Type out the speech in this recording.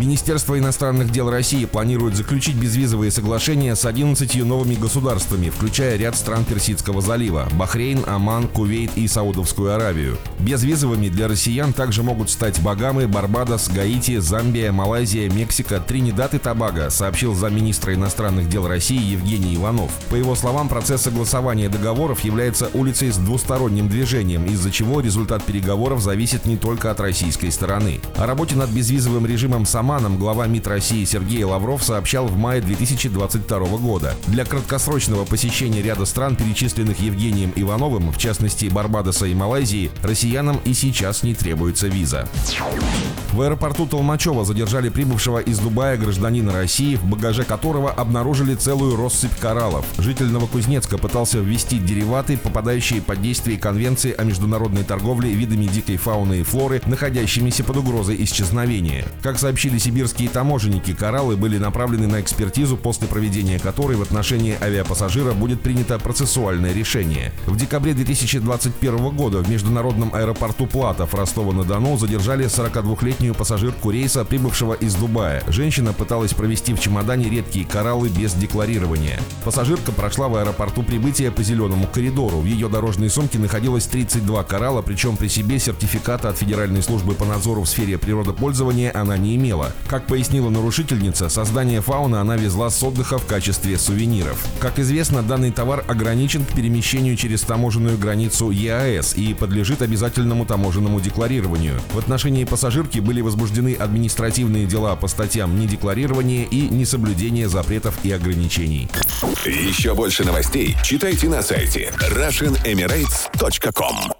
Министерство иностранных дел России планирует заключить безвизовые соглашения с 11 новыми государствами, включая ряд стран Персидского залива – Бахрейн, Оман, Кувейт и Саудовскую Аравию. Безвизовыми для россиян также могут стать Багамы, Барбадос, Гаити, Замбия, Малайзия, Мексика, Тринидад и Тобаго, сообщил замминистра иностранных дел России Евгений Иванов. По его словам, процесс согласования договоров является улицей с двусторонним движением, из-за чего результат переговоров зависит не только от российской стороны. О работе над безвизовым режимом сама романом глава МИД России Сергей Лавров сообщал в мае 2022 года. Для краткосрочного посещения ряда стран, перечисленных Евгением Ивановым, в частности Барбадоса и Малайзии, россиянам и сейчас не требуется виза. В аэропорту Толмачева задержали прибывшего из Дубая гражданина России, в багаже которого обнаружили целую россыпь кораллов. Житель Новокузнецка пытался ввести дериваты, попадающие под действие Конвенции о международной торговле видами дикой фауны и флоры, находящимися под угрозой исчезновения. Как сообщили сибирские таможенники, кораллы были направлены на экспертизу, после проведения которой в отношении авиапассажира будет принято процессуальное решение. В декабре 2021 года в международном аэропорту Платов Ростова-на-Дону задержали 42-летнего летнюю пассажирку рейса, прибывшего из Дубая. Женщина пыталась провести в чемодане редкие кораллы без декларирования. Пассажирка прошла в аэропорту прибытия по зеленому коридору. В ее дорожной сумке находилось 32 коралла, причем при себе сертификата от Федеральной службы по надзору в сфере природопользования она не имела. Как пояснила нарушительница, создание фауны она везла с отдыха в качестве сувениров. Как известно, данный товар ограничен к перемещению через таможенную границу ЕАЭС и подлежит обязательному таможенному декларированию. В отношении пассажирки были возбуждены административные дела по статьям недекларирования и несоблюдения запретов и ограничений. Еще больше новостей читайте на сайте RussianEmirates.com